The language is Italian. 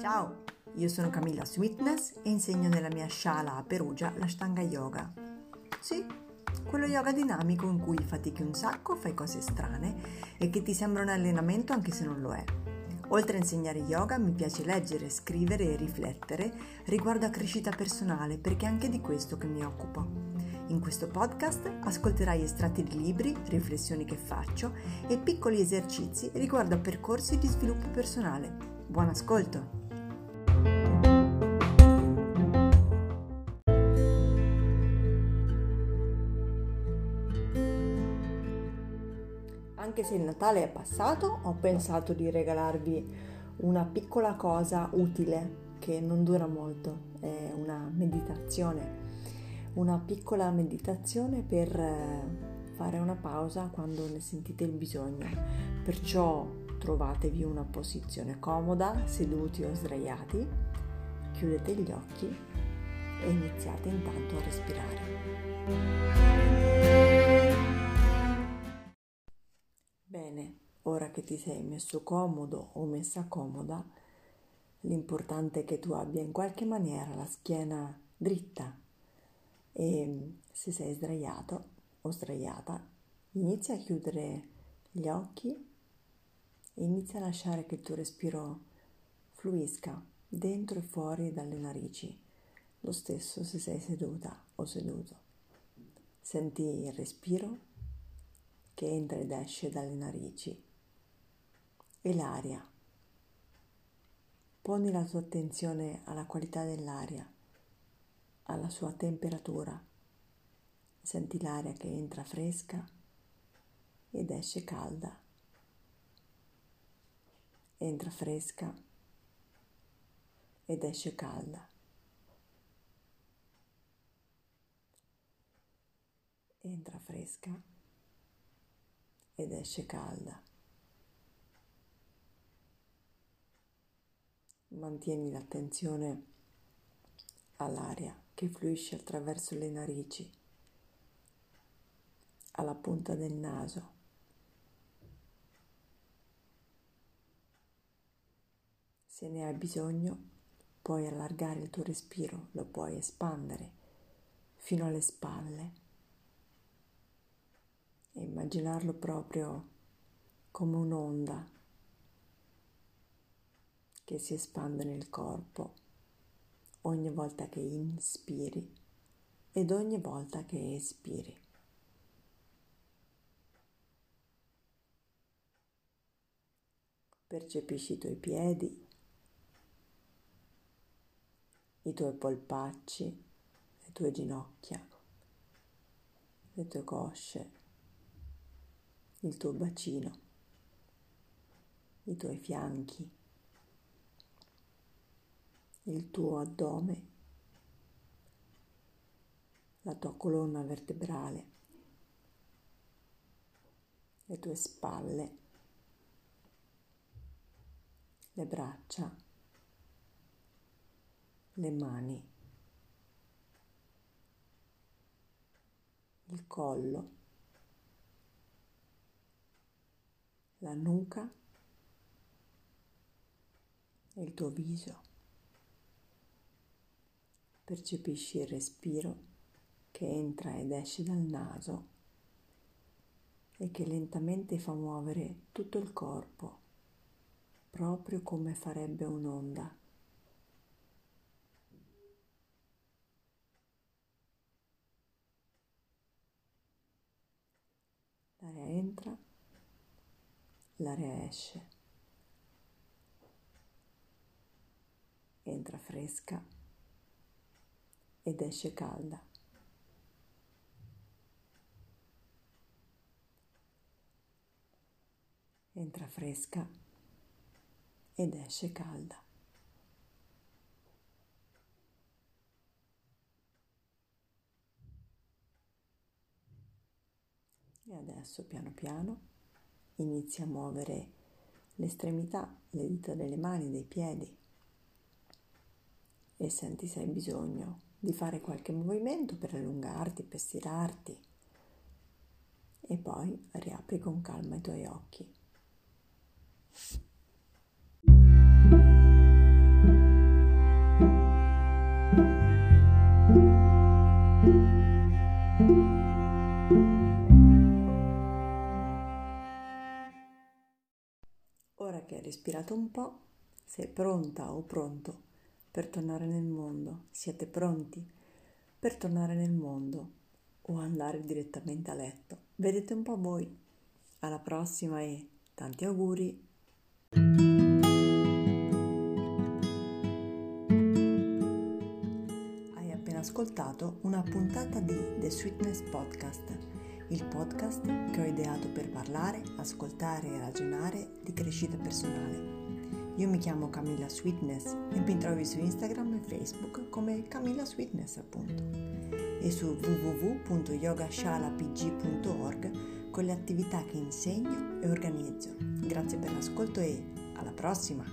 Ciao, io sono Camilla Sweetness e insegno nella mia sciala a Perugia l'Ashtanga Yoga. Sì, quello yoga dinamico in cui fatichi un sacco, fai cose strane e che ti sembra un allenamento anche se non lo è. Oltre a insegnare yoga mi piace leggere, scrivere e riflettere riguardo a crescita personale perché è anche di questo che mi occupo. In questo podcast ascolterai estratti di libri, riflessioni che faccio e piccoli esercizi riguardo a percorsi di sviluppo personale. Buon ascolto! Anche se il Natale è passato, ho pensato di regalarvi una piccola cosa utile che non dura molto, è una meditazione una piccola meditazione per eh, fare una pausa quando ne sentite il bisogno. Perciò trovatevi una posizione comoda, seduti o sdraiati, chiudete gli occhi e iniziate intanto a respirare. Bene, ora che ti sei messo comodo o messa comoda, l'importante è che tu abbia in qualche maniera la schiena dritta e se sei sdraiato o sdraiata inizia a chiudere gli occhi e inizia a lasciare che il tuo respiro fluisca dentro e fuori dalle narici, lo stesso se sei seduta o seduto. Senti il respiro che entra ed esce dalle narici e l'aria. Poni la tua attenzione alla qualità dell'aria alla sua temperatura. Senti l'aria che entra fresca ed esce calda. Entra fresca ed esce calda. Entra fresca ed esce calda. Mantieni l'attenzione all'aria che fluisce attraverso le narici, alla punta del naso. Se ne hai bisogno, puoi allargare il tuo respiro, lo puoi espandere fino alle spalle e immaginarlo proprio come un'onda che si espande nel corpo ogni volta che inspiri ed ogni volta che espiri. Percepisci i tuoi piedi, i tuoi polpacci, le tue ginocchia, le tue cosce, il tuo bacino, i tuoi fianchi il tuo addome, la tua colonna vertebrale, le tue spalle, le braccia, le mani, il collo, la nuca il tuo viso. Percepisci il respiro che entra ed esce dal naso e che lentamente fa muovere tutto il corpo, proprio come farebbe un'onda. L'aria entra, l'aria esce, entra fresca ed esce calda. Entra fresca ed esce calda. E adesso piano piano inizia a muovere le estremità, le dita delle mani, dei piedi e senti se hai bisogno di fare qualche movimento per allungarti, per stirarti e poi riapri con calma i tuoi occhi. Ora che hai respirato un po', sei pronta o pronto per tornare nel mondo? Siete pronti per tornare nel mondo o andare direttamente a letto? Vedete un po' voi. Alla prossima e tanti auguri! Hai appena ascoltato una puntata di The Sweetness Podcast, il podcast che ho ideato per parlare, ascoltare e ragionare di crescita personale. Io mi chiamo Camilla Sweetness e mi trovi su Instagram e Facebook come Camilla Sweetness appunto e su www.yogashalapg.org con le attività che insegno e organizzo. Grazie per l'ascolto e alla prossima!